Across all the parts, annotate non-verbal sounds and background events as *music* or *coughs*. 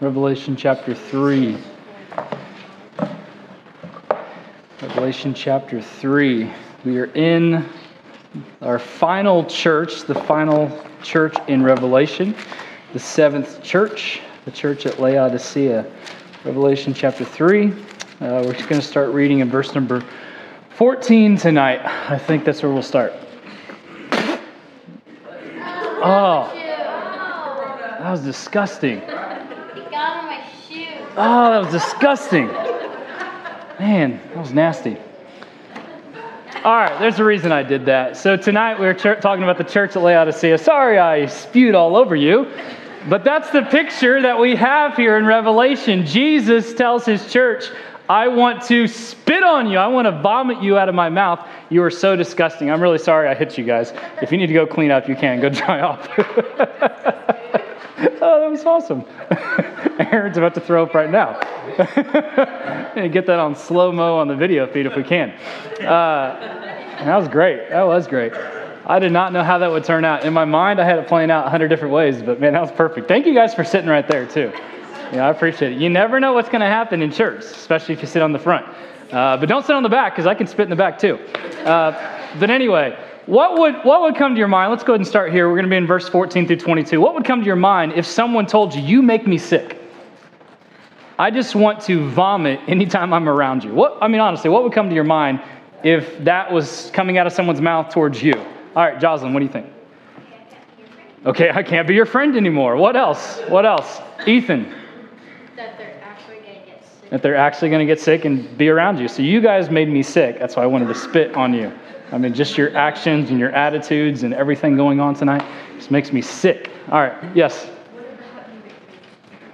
Revelation chapter 3. Revelation chapter 3. We are in our final church, the final church in Revelation, the seventh church, the church at Laodicea. Revelation chapter 3. Uh, we're just going to start reading in verse number 14 tonight. I think that's where we'll start. Oh, that was disgusting. Oh, that was disgusting. Man, that was nasty. All right, there's a reason I did that. So tonight we are ch- talking about the church at Laodicea. Sorry I spewed all over you, but that's the picture that we have here in Revelation. Jesus tells his church, I want to spit on you. I want to vomit you out of my mouth. You are so disgusting. I'm really sorry I hit you guys. If you need to go clean up, you can. Go dry off. *laughs* oh, that was awesome. *laughs* *laughs* Aaron's about to throw up right now. and *laughs* get that on slow mo on the video feed if we can. Uh, that was great. That was great. I did not know how that would turn out. In my mind, I had it playing out 100 different ways, but man, that was perfect. Thank you guys for sitting right there, too. Yeah, I appreciate it. You never know what's going to happen in church, especially if you sit on the front. Uh, but don't sit on the back because I can spit in the back, too. Uh, but anyway, what would, what would come to your mind? Let's go ahead and start here. We're going to be in verse 14 through 22. What would come to your mind if someone told you, You make me sick? I just want to vomit anytime I'm around you. What, I mean, honestly, what would come to your mind if that was coming out of someone's mouth towards you? All right, Jocelyn, what do you think? Okay, I can't be your friend anymore. What else? What else? Ethan. That they're actually going to get sick. That they're actually going to get sick and be around you. So you guys made me sick. That's why I wanted to spit on you. I mean, just your actions and your attitudes and everything going on tonight just makes me sick. All right, yes.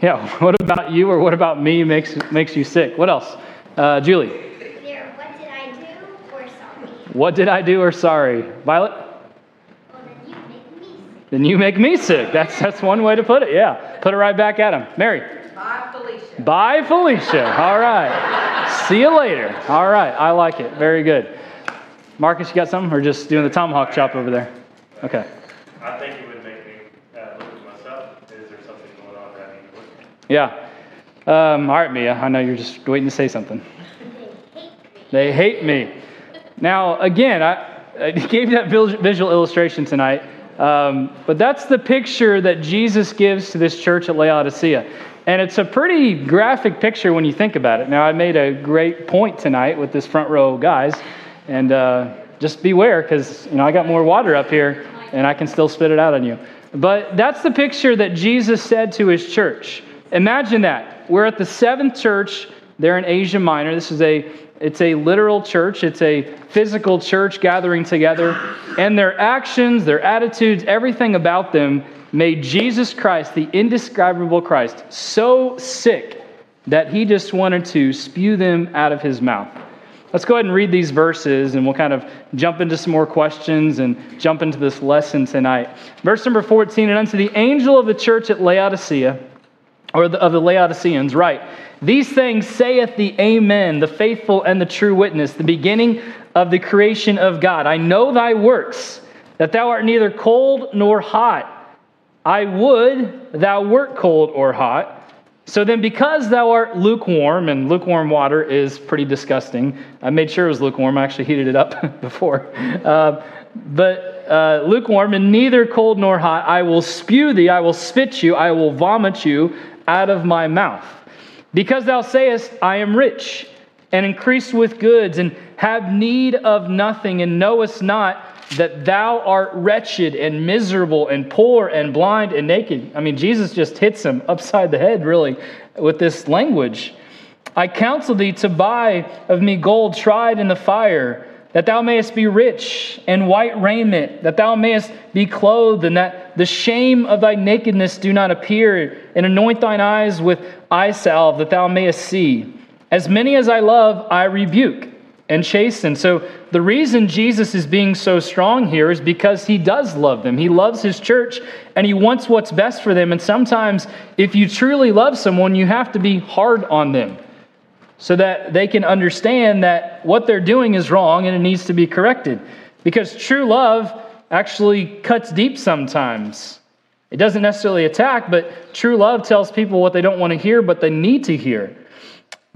Yeah, *laughs* what about you or what about me makes, makes you sick? What else? Uh, Julie. Here, what did I do or sorry? What did I do or sorry? Violet? Well, then you make me sick. Then you make me sick. That's, that's one way to put it. Yeah. Put it right back at him. Mary. Bye, Felicia. Bye, Felicia. All right. See you later. All right. I like it. Very good. Marcus, you got something or just doing the tomahawk chop over there? Okay. I think it would make me uh, look at myself. Is there something going on that I need to look at? Yeah. Um, all right, Mia. I know you're just waiting to say something. They hate me. They hate me. Now, again, I, I *laughs* gave you that visual illustration tonight, um, but that's the picture that Jesus gives to this church at Laodicea. And it's a pretty graphic picture when you think about it. Now, I made a great point tonight with this front row guys, and uh, just beware because you know I got more water up here, and I can still spit it out on you. But that's the picture that Jesus said to his church. Imagine that. We're at the seventh church there in Asia Minor. This is a it's a literal church. It's a physical church gathering together. And their actions, their attitudes, everything about them made Jesus Christ, the indescribable Christ, so sick that he just wanted to spew them out of his mouth. Let's go ahead and read these verses and we'll kind of jump into some more questions and jump into this lesson tonight. Verse number 14 And unto the angel of the church at Laodicea, or the, of the Laodiceans, right? These things saith the Amen, the faithful and the true witness, the beginning of the creation of God. I know thy works, that thou art neither cold nor hot. I would thou wert cold or hot. So then, because thou art lukewarm, and lukewarm water is pretty disgusting, I made sure it was lukewarm. I actually heated it up *laughs* before. Uh, but uh, lukewarm, and neither cold nor hot, I will spew thee, I will spit you, I will vomit you out of my mouth. Because thou sayest, I am rich, and increased with goods, and have need of nothing, and knowest not that thou art wretched and miserable and poor and blind and naked. I mean, Jesus just hits him upside the head, really, with this language. I counsel thee to buy of me gold tried in the fire, that thou mayest be rich, and white raiment, that thou mayest be clothed, and that the shame of thy nakedness do not appear, and anoint thine eyes with eye salve, that thou mayest see. As many as I love, I rebuke and chasten. So the reason Jesus is being so strong here is because he does love them. He loves his church and he wants what's best for them. And sometimes, if you truly love someone, you have to be hard on them so that they can understand that what they're doing is wrong and it needs to be corrected. Because true love actually cuts deep sometimes. It doesn't necessarily attack, but true love tells people what they don't want to hear, but they need to hear.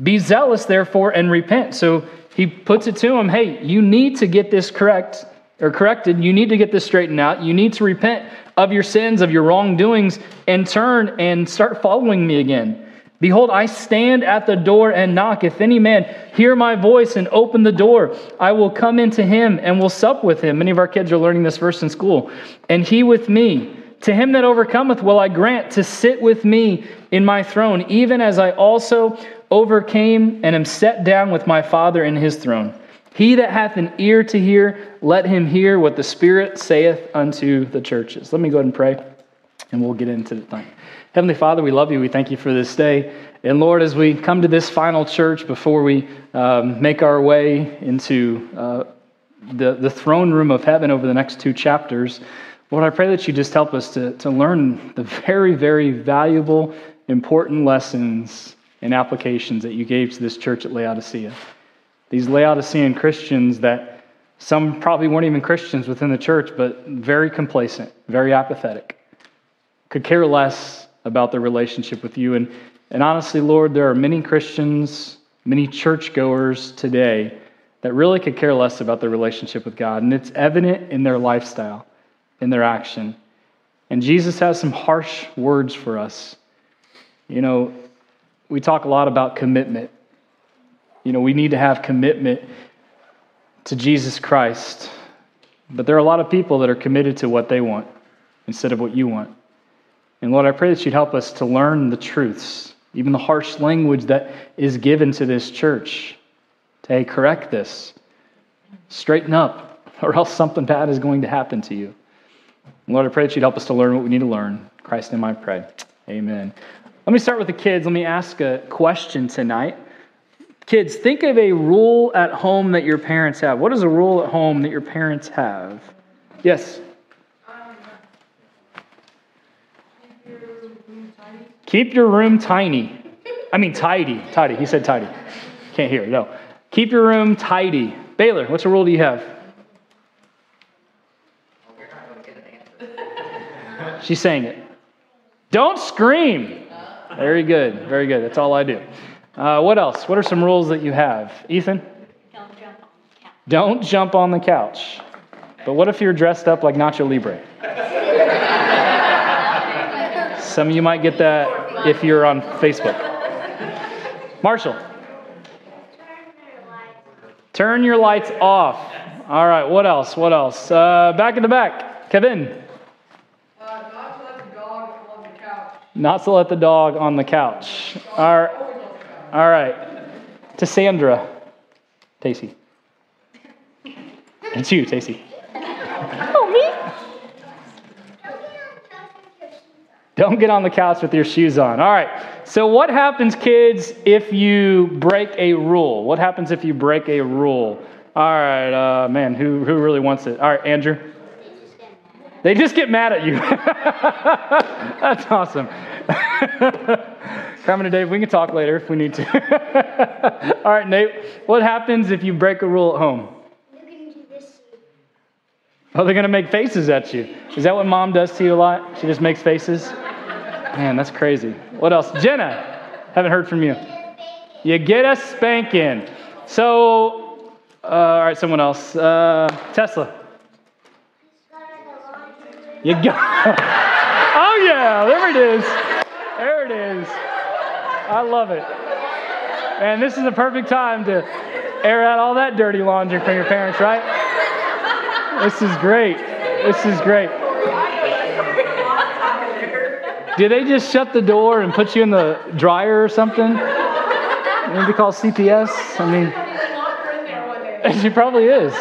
Be zealous, therefore, and repent. So he puts it to them hey, you need to get this correct or corrected. You need to get this straightened out. You need to repent of your sins, of your wrongdoings, and turn and start following me again. Behold, I stand at the door and knock. If any man hear my voice and open the door, I will come into him and will sup with him. Many of our kids are learning this verse in school. And he with me. To him that overcometh will I grant to sit with me in my throne, even as I also overcame and am set down with my Father in his throne. He that hath an ear to hear, let him hear what the Spirit saith unto the churches. Let me go ahead and pray, and we'll get into the thing. Heavenly Father, we love you. We thank you for this day. And Lord, as we come to this final church before we um, make our way into uh, the, the throne room of heaven over the next two chapters, Lord, I pray that you just help us to, to learn the very, very valuable, important lessons and applications that you gave to this church at Laodicea. These Laodicean Christians that some probably weren't even Christians within the church, but very complacent, very apathetic, could care less about their relationship with you. And, and honestly, Lord, there are many Christians, many churchgoers today that really could care less about their relationship with God. And it's evident in their lifestyle, in their action. And Jesus has some harsh words for us. You know, we talk a lot about commitment. You know, we need to have commitment to Jesus Christ. But there are a lot of people that are committed to what they want instead of what you want. And Lord, I pray that you'd help us to learn the truths, even the harsh language that is given to this church. To hey, correct this, straighten up, *laughs* or else something bad is going to happen to you. And Lord, I pray that you'd help us to learn what we need to learn. Christ in I pray. Amen. Let me start with the kids. Let me ask a question tonight. Kids, think of a rule at home that your parents have. What is a rule at home that your parents have? Yes? Keep your room tiny. I mean, tidy. Tidy. He said tidy. Can't hear. No. Keep your room tidy. Baylor, what's a rule do you have? She's saying it. Don't scream. Very good. Very good. That's all I do. Uh, what else? What are some rules that you have? Ethan? Don't jump on the couch. Don't jump on the couch. But what if you're dressed up like Nacho Libre? *laughs* Some of you might get that if you're on Facebook. Marshall, turn your lights off. All right, what else? What else? Uh, back in the back. Kevin, not to let the dog on the couch. not to let the dog on the couch. All right. All right. To Sandra. Tacy. It's you, Tacey. Oh, me? Don't get on the couch with your shoes on. All right. So, what happens, kids, if you break a rule? What happens if you break a rule? All right, uh, man, who, who really wants it? All right, Andrew. They just get mad at you. *laughs* That's awesome. *laughs* Carmen and Dave, we can talk later if we need to. *laughs* All right, Nate, what happens if you break a rule at home? Look into this. Oh, they're going to make faces at you. Is that what mom does to you a lot? She just makes faces? Man, that's crazy. What else? Jenna, haven't heard from you. You get a spanking. So, uh, all right, someone else. Uh, Tesla. You go. *laughs* oh, yeah, there it is. There it is. I love it. And this is a perfect time to air out all that dirty laundry from your parents, right? This is great. This is great. Did they just shut the door and put you in the dryer or something? Maybe call CPS? I mean, Locker in there one day. *laughs* she probably is.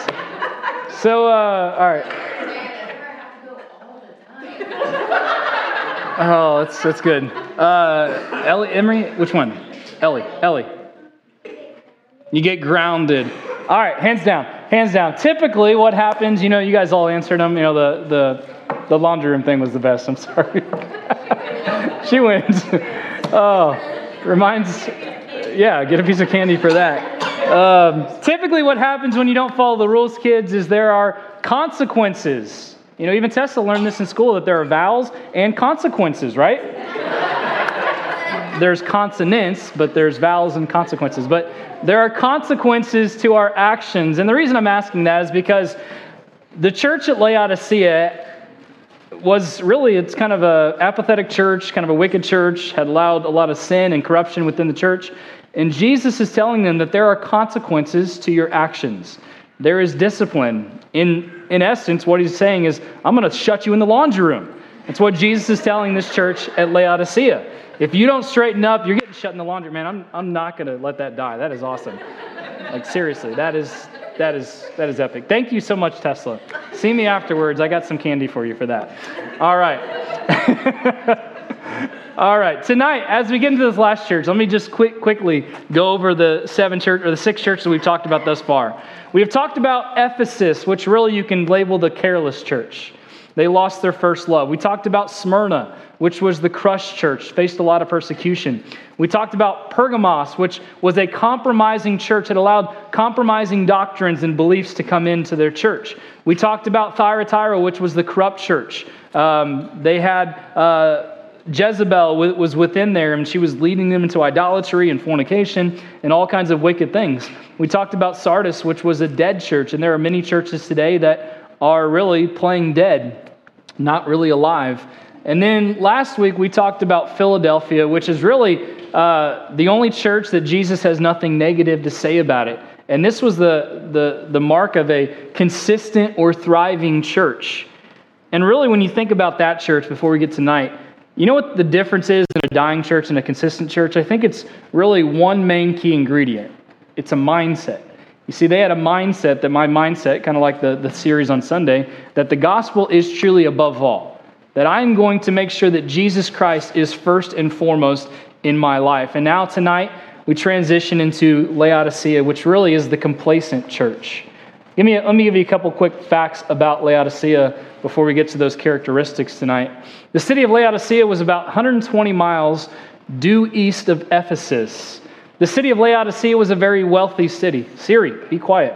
So, uh, all right. Oh, that's that's good. Uh, Ellie, Emery, which one? Ellie, Ellie. You get grounded. All right, hands down, hands down. Typically, what happens? You know, you guys all answered them. You know, the the the laundry room thing was the best. I'm sorry. *laughs* she wins. *laughs* Oh, reminds. Yeah, get a piece of candy for that. Um, typically, what happens when you don't follow the rules, kids, is there are consequences. You know, even Tessa learned this in school that there are vowels and consequences, right? there's consonants, but there's vowels and consequences. But there are consequences to our actions. And the reason I'm asking that is because the church at Laodicea was really it's kind of a apathetic church kind of a wicked church had allowed a lot of sin and corruption within the church. And jesus is telling them that there are consequences to your actions. There is discipline. In in essence what he's saying is i'm going to shut you in the laundry room. That's what jesus is telling this church at laodicea. If you don't straighten up you're getting shut in the laundry. Man i'm, I'm not going to let that die. That is awesome. Like seriously that is that is that is epic. Thank you so much, Tesla. See me afterwards. I got some candy for you for that. All right. *laughs* All right. Tonight, as we get into this last church, let me just quick, quickly go over the seven church or the six churches we've talked about thus far. We have talked about Ephesus, which really you can label the careless church. They lost their first love. We talked about Smyrna, which was the crushed church, faced a lot of persecution. We talked about Pergamos, which was a compromising church that allowed compromising doctrines and beliefs to come into their church. We talked about Thyatira, which was the corrupt church. Um, they had uh, Jezebel was within there, and she was leading them into idolatry and fornication and all kinds of wicked things. We talked about Sardis, which was a dead church, and there are many churches today that are really playing dead not really alive. And then last week we talked about Philadelphia, which is really uh, the only church that Jesus has nothing negative to say about it. And this was the, the, the mark of a consistent or thriving church. And really, when you think about that church before we get tonight, you know what the difference is in a dying church and a consistent church? I think it's really one main key ingredient it's a mindset. You see, they had a mindset that my mindset, kind of like the, the series on Sunday, that the gospel is truly above all. That I'm going to make sure that Jesus Christ is first and foremost in my life. And now tonight, we transition into Laodicea, which really is the complacent church. Give me a, let me give you a couple quick facts about Laodicea before we get to those characteristics tonight. The city of Laodicea was about 120 miles due east of Ephesus. The city of Laodicea was a very wealthy city. Siri, be quiet.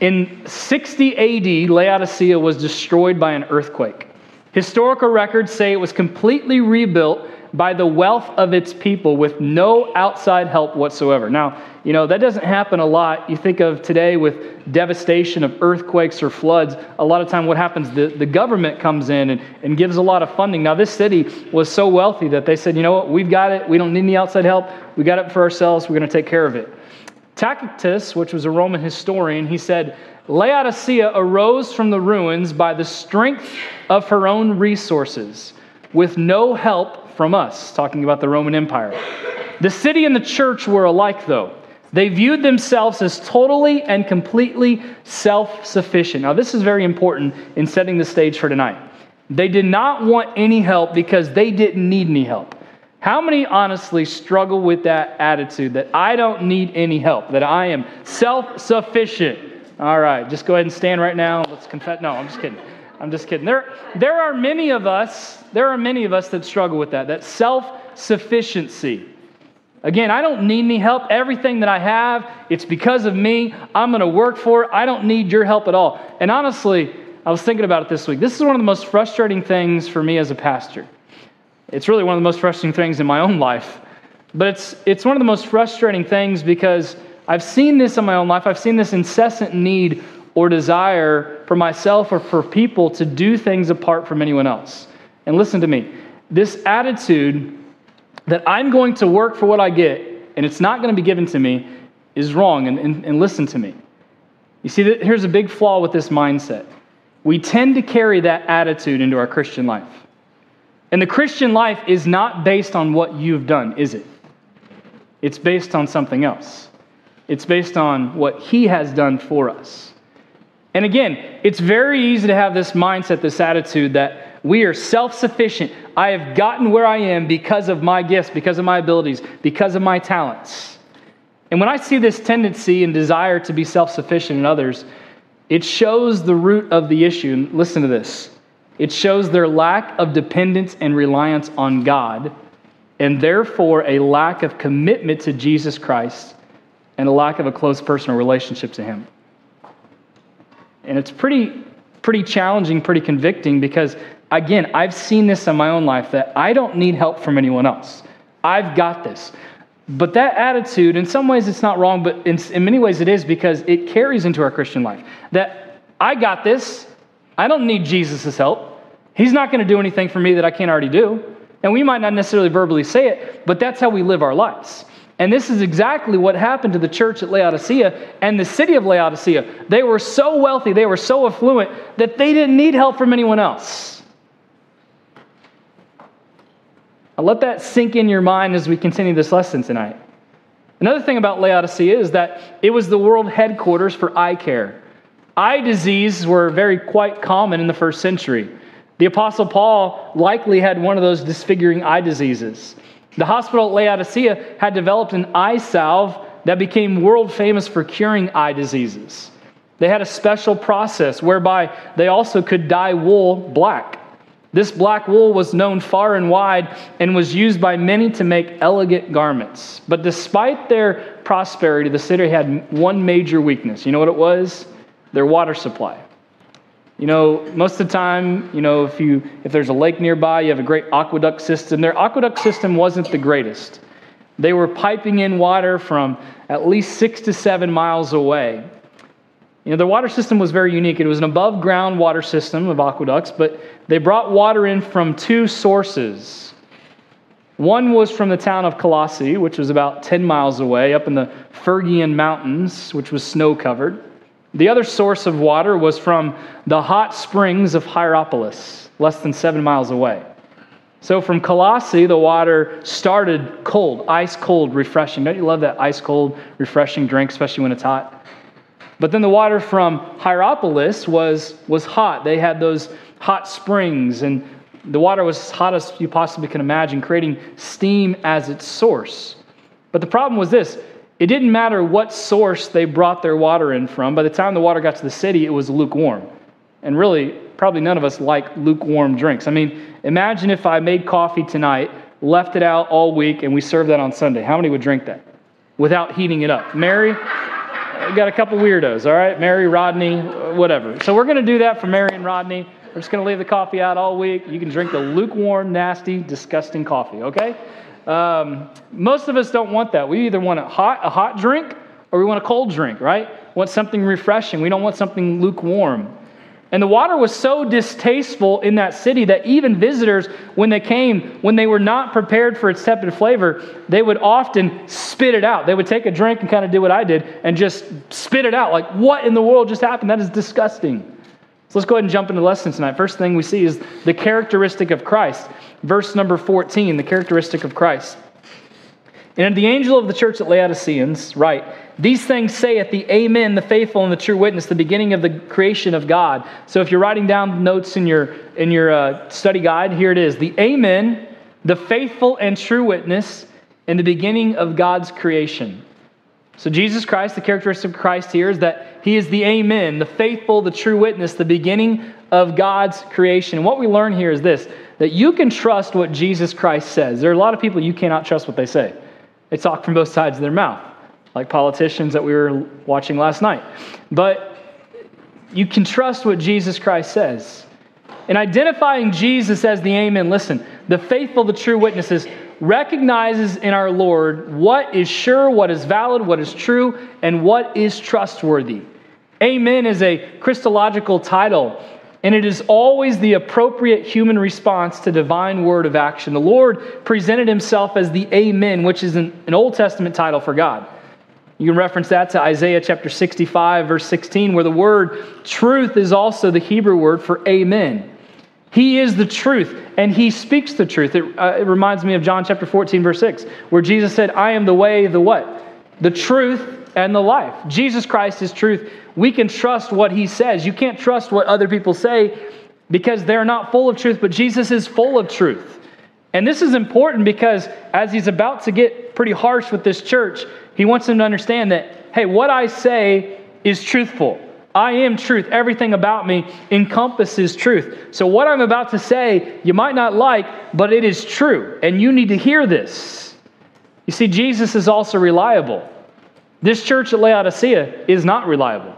In 60 AD, Laodicea was destroyed by an earthquake. Historical records say it was completely rebuilt by the wealth of its people with no outside help whatsoever. Now, you know, that doesn't happen a lot. You think of today with devastation of earthquakes or floods, a lot of time what happens, the, the government comes in and, and gives a lot of funding. Now, this city was so wealthy that they said, you know what, we've got it. We don't need any outside help. We got it for ourselves. We're going to take care of it. Tacitus, which was a Roman historian, he said, Laodicea arose from the ruins by the strength of her own resources with no help from us, talking about the Roman Empire. The city and the church were alike, though. They viewed themselves as totally and completely self sufficient. Now, this is very important in setting the stage for tonight. They did not want any help because they didn't need any help. How many honestly struggle with that attitude that I don't need any help, that I am self sufficient? All right, just go ahead and stand right now. Let's confess. No, I'm just kidding. I'm just kidding. There, there are many of us, there are many of us that struggle with that, that self sufficiency. Again, I don't need any help. Everything that I have, it's because of me. I'm going to work for it. I don't need your help at all. And honestly, I was thinking about it this week. This is one of the most frustrating things for me as a pastor. It's really one of the most frustrating things in my own life. But it's, it's one of the most frustrating things because I've seen this in my own life. I've seen this incessant need or desire for myself or for people to do things apart from anyone else. And listen to me this attitude that I'm going to work for what I get and it's not going to be given to me is wrong. And, and, and listen to me. You see, here's a big flaw with this mindset. We tend to carry that attitude into our Christian life. And the Christian life is not based on what you've done, is it? It's based on something else. It's based on what He has done for us. And again, it's very easy to have this mindset, this attitude that we are self sufficient. I have gotten where I am because of my gifts, because of my abilities, because of my talents. And when I see this tendency and desire to be self sufficient in others, it shows the root of the issue. And listen to this it shows their lack of dependence and reliance on God, and therefore a lack of commitment to Jesus Christ and a lack of a close personal relationship to Him. And it's pretty, pretty challenging, pretty convicting because, again, I've seen this in my own life that I don't need help from anyone else. I've got this. But that attitude, in some ways, it's not wrong, but in, in many ways, it is because it carries into our Christian life. That I got this. I don't need Jesus' help. He's not going to do anything for me that I can't already do. And we might not necessarily verbally say it, but that's how we live our lives. And this is exactly what happened to the church at Laodicea and the city of Laodicea. They were so wealthy, they were so affluent that they didn't need help from anyone else. I'll let that sink in your mind as we continue this lesson tonight. Another thing about Laodicea is that it was the world headquarters for eye care. Eye diseases were very quite common in the first century. The Apostle Paul likely had one of those disfiguring eye diseases. The hospital at Laodicea had developed an eye salve that became world famous for curing eye diseases. They had a special process whereby they also could dye wool black. This black wool was known far and wide and was used by many to make elegant garments. But despite their prosperity, the city had one major weakness. You know what it was? Their water supply. You know, most of the time, you know, if you if there's a lake nearby, you have a great aqueduct system. Their aqueduct system wasn't the greatest. They were piping in water from at least six to seven miles away. You know, their water system was very unique. It was an above ground water system of aqueducts, but they brought water in from two sources. One was from the town of Colossae, which was about 10 miles away, up in the Phrygian Mountains, which was snow covered. The other source of water was from the hot springs of Hierapolis, less than seven miles away. So from Colossae, the water started cold, ice cold, refreshing. Don't you love that ice cold, refreshing drink, especially when it's hot? But then the water from Hierapolis was, was hot. They had those hot springs, and the water was as hot as you possibly can imagine, creating steam as its source. But the problem was this it didn't matter what source they brought their water in from. By the time the water got to the city, it was lukewarm. And really, probably none of us like lukewarm drinks. I mean, imagine if I made coffee tonight, left it out all week, and we served that on Sunday. How many would drink that without heating it up? Mary? We got a couple weirdos, all right? Mary, Rodney, whatever. So we're going to do that for Mary and Rodney. We're just going to leave the coffee out all week. You can drink the lukewarm, nasty, disgusting coffee, okay? Um, most of us don't want that. We either want a hot, a hot drink or we want a cold drink, right? Want something refreshing. We don't want something lukewarm. And the water was so distasteful in that city that even visitors, when they came, when they were not prepared for its tepid flavor, they would often spit it out. They would take a drink and kind of do what I did and just spit it out. Like, what in the world just happened? That is disgusting. So let's go ahead and jump into the lesson tonight. First thing we see is the characteristic of Christ. Verse number 14, the characteristic of Christ. And the angel of the church at Laodiceans, right, these things saith the Amen, the faithful and the true witness, the beginning of the creation of God. So if you're writing down notes in your, in your uh, study guide, here it is. The Amen, the faithful and true witness, in the beginning of God's creation. So Jesus Christ, the characteristic of Christ here is that he is the Amen, the faithful, the true witness, the beginning of God's creation. And what we learn here is this that you can trust what Jesus Christ says. There are a lot of people you cannot trust what they say. They talk from both sides of their mouth, like politicians that we were watching last night. But you can trust what Jesus Christ says. In identifying Jesus as the Amen, listen, the faithful, the true witnesses recognizes in our Lord what is sure, what is valid, what is true, and what is trustworthy. Amen is a Christological title, and it is always the appropriate human response to divine word of action. The Lord presented himself as the Amen, which is an, an Old Testament title for God. You can reference that to Isaiah chapter 65, verse 16, where the word truth is also the Hebrew word for amen. He is the truth, and he speaks the truth. It, uh, it, reminds me of John chapter 14, verse 6, where Jesus said, I am the way, the what? The truth and the life. Jesus Christ is truth. We can trust what he says. You can't trust what other people say because they're not full of truth, but Jesus is full of truth. And this is important because as he's about to get pretty harsh with this church, he wants them to understand that, hey, what I say is truthful. I am truth. Everything about me encompasses truth. So, what I'm about to say, you might not like, but it is true. And you need to hear this. You see, Jesus is also reliable. This church at Laodicea is not reliable.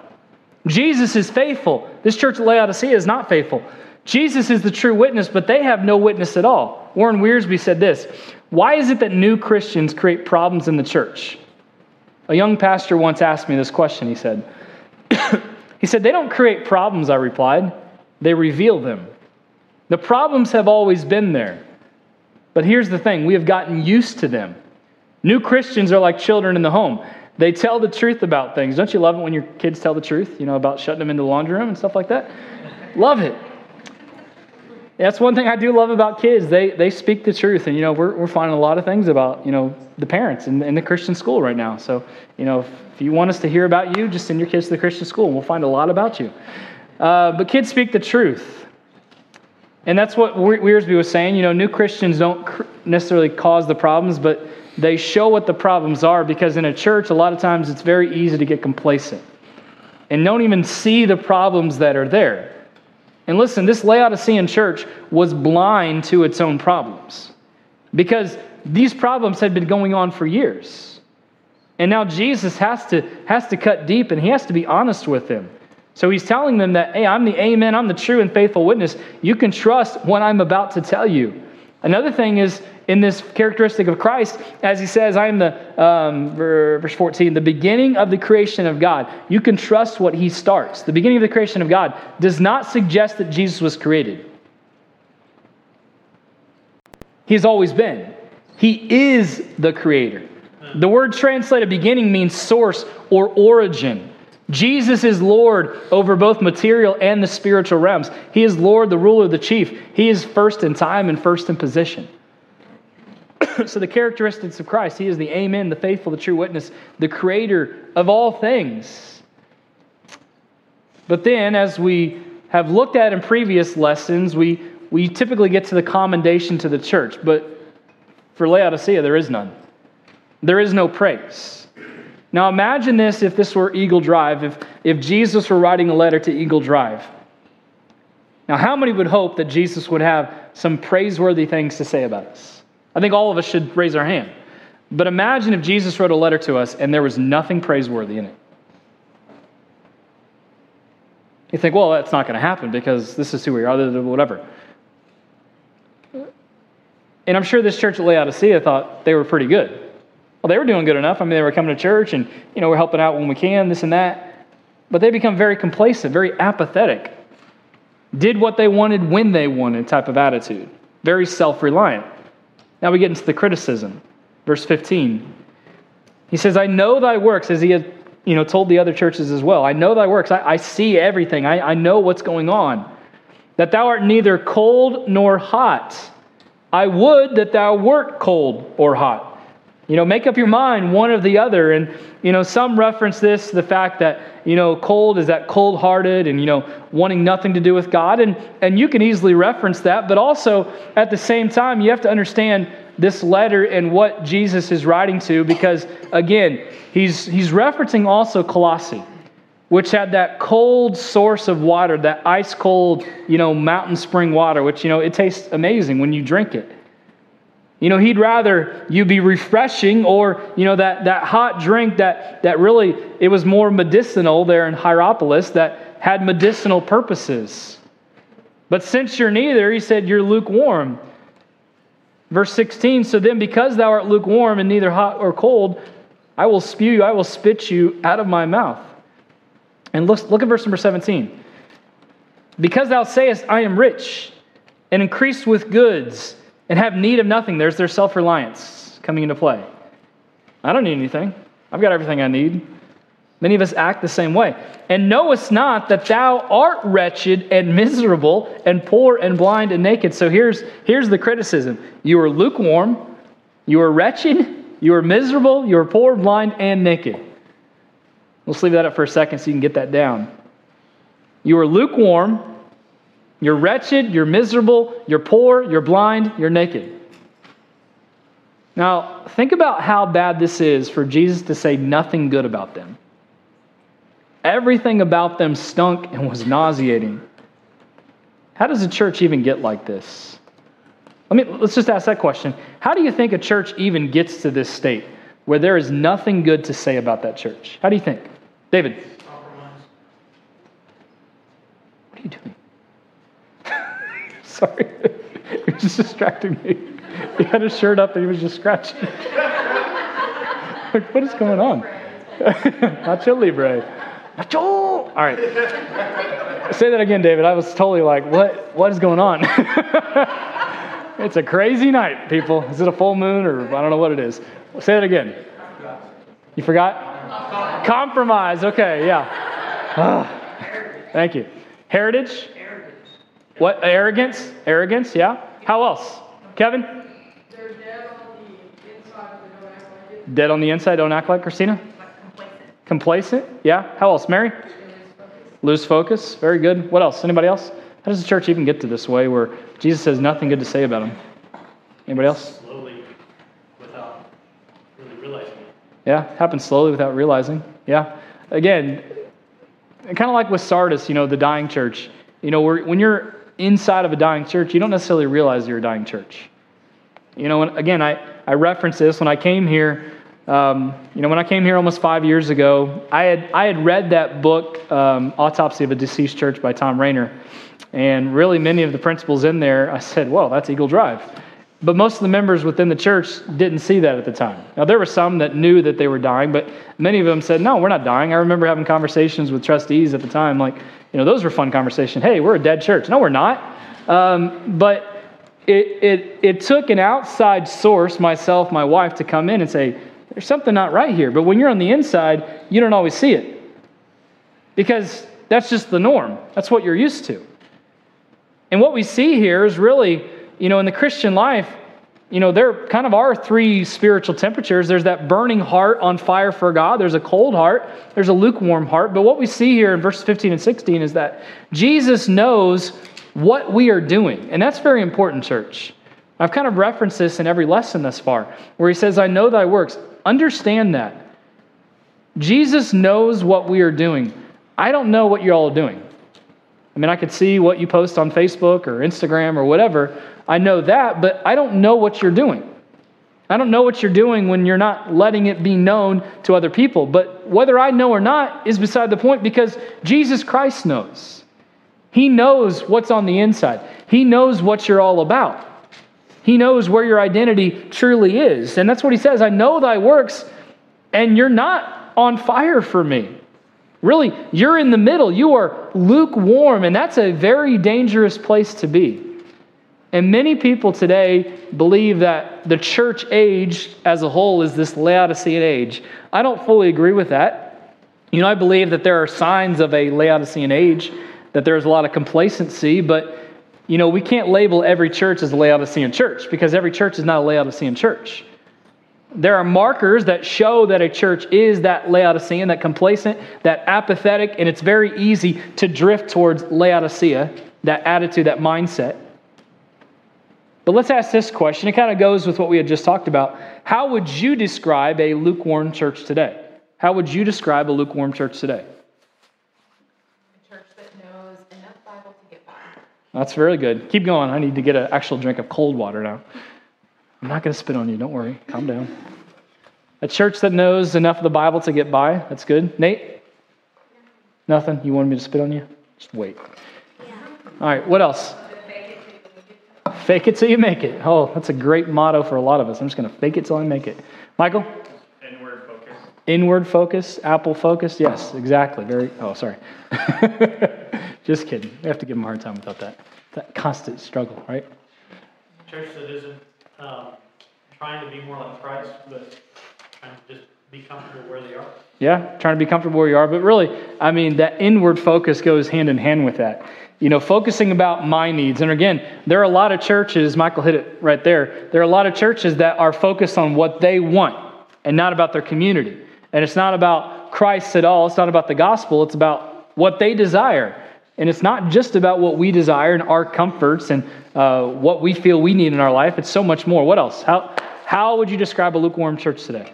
Jesus is faithful. This church at Laodicea is not faithful. Jesus is the true witness, but they have no witness at all. Warren Wiersbe said this Why is it that new Christians create problems in the church? A young pastor once asked me this question. He said, *coughs* He said, They don't create problems, I replied. They reveal them. The problems have always been there. But here's the thing we have gotten used to them. New Christians are like children in the home. They tell the truth about things. Don't you love it when your kids tell the truth, you know, about shutting them in the laundry room and stuff like that? love it. That's one thing I do love about kids. They, they speak the truth. And, you know, we're, we're finding a lot of things about, you know, the parents in, in the Christian school right now. So, you know, if, if you want us to hear about you, just send your kids to the Christian school and we'll find a lot about you. Uh, but kids speak the truth. And that's what Wiersbe was saying. You know, new Christians don't necessarily cause the problems, but they show what the problems are because in a church, a lot of times it's very easy to get complacent and don't even see the problems that are there. And listen, this Laodicean church was blind to its own problems because these problems had been going on for years. And now Jesus has to, has to cut deep and he has to be honest with them. So he's telling them that, hey, I'm the amen, I'm the true and faithful witness. You can trust what I'm about to tell you. Another thing is in this characteristic of Christ, as he says, I am the, um, verse 14, the beginning of the creation of God. You can trust what he starts. The beginning of the creation of God does not suggest that Jesus was created. He's always been. He is the creator. The word translated beginning means source or origin. Jesus is Lord over both material and the spiritual realms. He is Lord, the ruler, the chief. He is first in time and first in position. *clears throat* so, the characteristics of Christ He is the Amen, the faithful, the true witness, the creator of all things. But then, as we have looked at in previous lessons, we, we typically get to the commendation to the church. But for Laodicea, there is none. There is no praise. Now imagine this if this were Eagle Drive, if, if Jesus were writing a letter to Eagle Drive. Now, how many would hope that Jesus would have some praiseworthy things to say about us? I think all of us should raise our hand. But imagine if Jesus wrote a letter to us and there was nothing praiseworthy in it. You think, well, that's not going to happen because this is who we are, whatever. And I'm sure this church at Laodicea thought they were pretty good. Well, they were doing good enough. I mean, they were coming to church and, you know, we're helping out when we can, this and that. But they become very complacent, very apathetic. Did what they wanted when they wanted type of attitude. Very self reliant. Now we get into the criticism. Verse 15. He says, I know thy works, as he had you know, told the other churches as well. I know thy works. I, I see everything. I, I know what's going on. That thou art neither cold nor hot. I would that thou wert cold or hot. You know, make up your mind one or the other. And, you know, some reference this the fact that, you know, cold is that cold hearted and, you know, wanting nothing to do with God. And, and you can easily reference that. But also, at the same time, you have to understand this letter and what Jesus is writing to because, again, he's, he's referencing also Colossae, which had that cold source of water, that ice cold, you know, mountain spring water, which, you know, it tastes amazing when you drink it. You know, he'd rather you be refreshing or, you know, that, that hot drink that, that really, it was more medicinal there in Hierapolis that had medicinal purposes. But since you're neither, he said, you're lukewarm. Verse 16, so then because thou art lukewarm and neither hot or cold, I will spew you, I will spit you out of my mouth. And look, look at verse number 17. Because thou sayest, I am rich and increased with goods and have need of nothing. There's their self reliance coming into play. I don't need anything, I've got everything I need. Many of us act the same way. And knowest not that thou art wretched and miserable and poor and blind and naked. So here's, here's the criticism you are lukewarm, you are wretched, you are miserable, you are poor, blind, and naked. Let's leave that up for a second so you can get that down. You are lukewarm, you're wretched, you're miserable, you're poor, you're blind, you're naked. Now, think about how bad this is for Jesus to say nothing good about them. Everything about them stunk and was nauseating. How does a church even get like this? Let me let's just ask that question. How do you think a church even gets to this state where there is nothing good to say about that church? How do you think? David. What are you doing? Sorry. *laughs* he was just distracting me. He had his shirt up and he was just scratching. *laughs* like, what is going on? *laughs* Nacho Libre. Nacho! All right. Say that again, David. I was totally like, what, what is going on? it's a crazy night, people. Is it a full moon or I don't know what it is? Say it again. You forgot? Compromise. Okay, yeah. Ah, thank you. Heritage? What? Arrogance? Arrogance, yeah. How else? Kevin? They're dead on the inside, but don't act like it. Dead on the inside, don't act like Christina? Complacent. Yeah. How else? Mary? Lose focus. Very good. What else? Anybody else? How does the church even get to this way where Jesus has nothing good to say about him? Anybody else? slowly without really realizing it. Yeah, happens slowly without realizing. Yeah. Again, kind of like with Sardis, you know, the dying church. You know, when you're inside of a dying church, you don't necessarily realize you're a dying church. You know, again, I, I reference this when I came here. Um, you know, when I came here almost five years ago, I had, I had read that book, um, Autopsy of a Deceased Church by Thom Rainer. And really, many of the principles in there, I said, well, that's Eagle Drive. But most of the members within the church didn't see that at the time. Now, there were some that knew that they were dying, but many of them said, no, we're not dying. I remember having conversations with trustees at the time, like, you know, those were fun conversations. Hey, we're a dead church. No, we're not. Um, but it, it, it took an outside source, myself, my wife, to come in and say, there's something not right here. But when you're on the inside, you don't always see it because that's just the norm. That's what you're used to. And what we see here is really, you know, in the Christian life, you know, there kind of are three spiritual temperatures. There's that burning heart on fire for God, there's a cold heart, there's a lukewarm heart. But what we see here in verses 15 and 16 is that Jesus knows what we are doing. And that's very important, church. I've kind of referenced this in every lesson thus far, where he says, I know thy works. Understand that. Jesus knows what we are doing. I don't know what you all are all doing. I mean, I could see what you post on Facebook or Instagram or whatever. I know that, but I don't know what you're doing. I don't know what you're doing when you're not letting it be known to other people. But whether I know or not is beside the point because Jesus Christ knows. He knows what's on the inside, He knows what you're all about. He knows where your identity truly is. And that's what He says I know thy works, and you're not on fire for me. Really, you're in the middle. You are lukewarm, and that's a very dangerous place to be. And many people today believe that the church age as a whole is this Laodicean age. I don't fully agree with that. You know, I believe that there are signs of a Laodicean age, that there's a lot of complacency, but, you know, we can't label every church as a Laodicean church because every church is not a Laodicean church. There are markers that show that a church is that Laodicean, that complacent, that apathetic, and it's very easy to drift towards Laodicea, that attitude, that mindset. But let's ask this question. It kind of goes with what we had just talked about. How would you describe a lukewarm church today? How would you describe a lukewarm church today? A church that knows enough Bible to get by. That's very good. Keep going. I need to get an actual drink of cold water now. I'm not going to spit on you. Don't worry. Calm down. A church that knows enough of the Bible to get by. That's good. Nate? Nothing? You wanted me to spit on you? Just wait. Yeah. All right. What else? Fake it till you make it. Oh, that's a great motto for a lot of us. I'm just going to fake it till I make it. Michael? Inward focus. Inward focus, Apple focus. Yes, exactly. Very. Oh, sorry. *laughs* just kidding. We have to give him a hard time without that. That constant struggle, right? Church that isn't um, trying to be more like Christ, but trying to just be comfortable where they are. Yeah, trying to be comfortable where you are. But really, I mean, that inward focus goes hand in hand with that. You know, focusing about my needs. And again, there are a lot of churches, Michael hit it right there. There are a lot of churches that are focused on what they want and not about their community. And it's not about Christ at all. It's not about the gospel. It's about what they desire. And it's not just about what we desire and our comforts and uh, what we feel we need in our life. It's so much more. What else? How, how would you describe a lukewarm church today?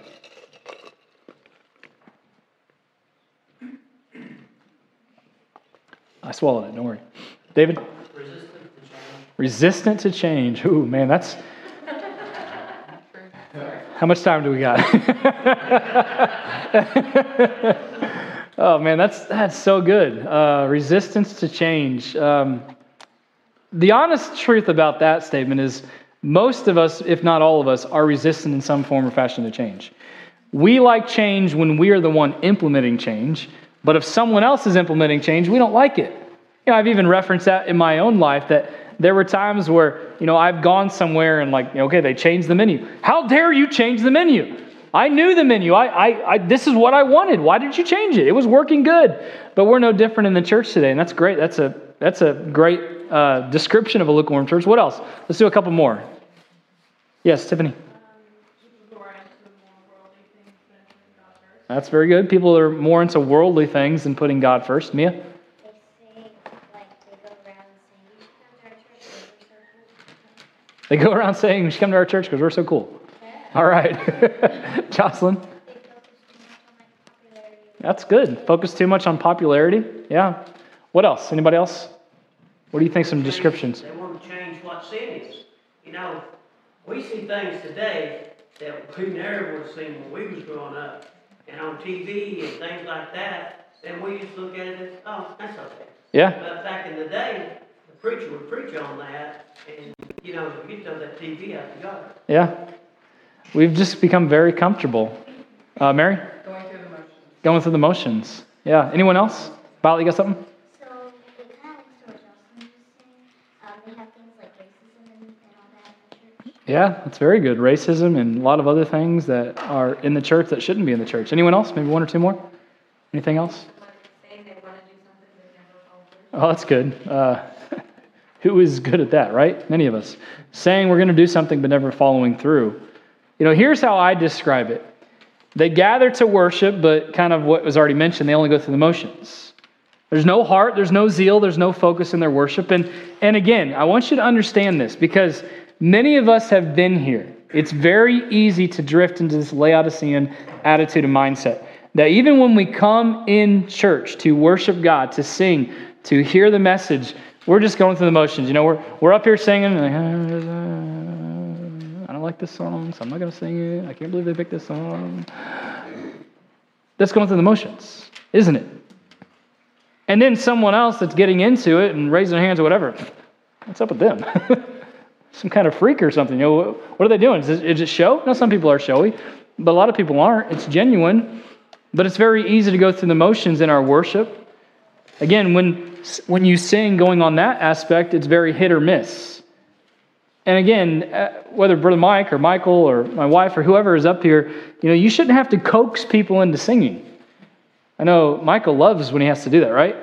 I swallowed it. Don't worry. David? Resistant to change. Ooh, man, that's. How much time do we got? *laughs* Oh man, that's that's so good. Uh, resistance to change. Um, the honest truth about that statement is most of us, if not all of us, are resistant in some form or fashion to change. We like change when we are the one implementing change, but if someone else is implementing change, we don't like it. You know, I've even referenced that in my own life that there were times where, you know, I've gone somewhere and like, okay, they changed the menu. How dare you change the menu? I knew the menu. I, I, I, this is what I wanted. Why did you change it? It was working good. But we're no different in the church today, and that's great. That's a, that's a great uh, description of a lukewarm church. What else? Let's do a couple more. Yes, Tiffany. That's very good. People are more into worldly things than putting God first. Mia? They say, like, they go around saying, you should come to our church because we're so cool. They go around saying, we should come to our church because we're so cool. All right. *laughs* Jocelyn? They focus too much on, like, popularity. That's good. Focus too much on popularity. Yeah. What else? Anybody else? What do you think? Some descriptions. They want to change what sin is. You know, we see things today that we never would have seen when we was growing up, and on TV and things like that. And we used to look at it as, oh, that's okay. Yeah. But back in the day, the preacher would preach on that, and you know, you throw that TV out the yard. Yeah. We've just become very comfortable. Uh, Mary? Going through the motions. Going through the motions. Yeah. Anyone else? Violet, you got something? So, it kind of links to what Jocelyn was saying. Um, they have things like racism and, and all that in the church. Yeah, that's very good. Racism and a lot of other things that are in the church that shouldn't be in the church. Anyone else? Maybe one or two more? Anything else? Saying they want to do something they never follow through. Oh, that's good. Uh, who is good at that, right? Many of us. Saying we're going to do something but never following through. You know, here's how I describe it they gather to worship, but kind of what was already mentioned, they only go through the motions. There's no heart, there's no zeal, there's no focus in their worship. And, and again, I want you to understand this because many of us have been here. It's very easy to drift into this Laodicean attitude and mindset. That even when we come in church to worship God, to sing, to hear the message, we're just going through the motions. You know, we're, we're up here singing, I don't like this song, so I'm not going to sing it. I can't believe they picked this song. That's going through the motions, isn't it? And then someone else that's getting into it and raising their hands or whatever, what's up with them? *laughs* some kind of freak or something. You know, what are they doing? Is it, is it show? No, some people are showy, but a lot of people aren't. It's genuine, but it's very easy to go through the motions in our worship. Again, when, when you sing going on that aspect, it's very hit or miss. And again, uh, whether Brother Mike or Michael or my wife or whoever is up here, you know, you shouldn't have to coax people into singing. I know Michael loves when he has to do that, right?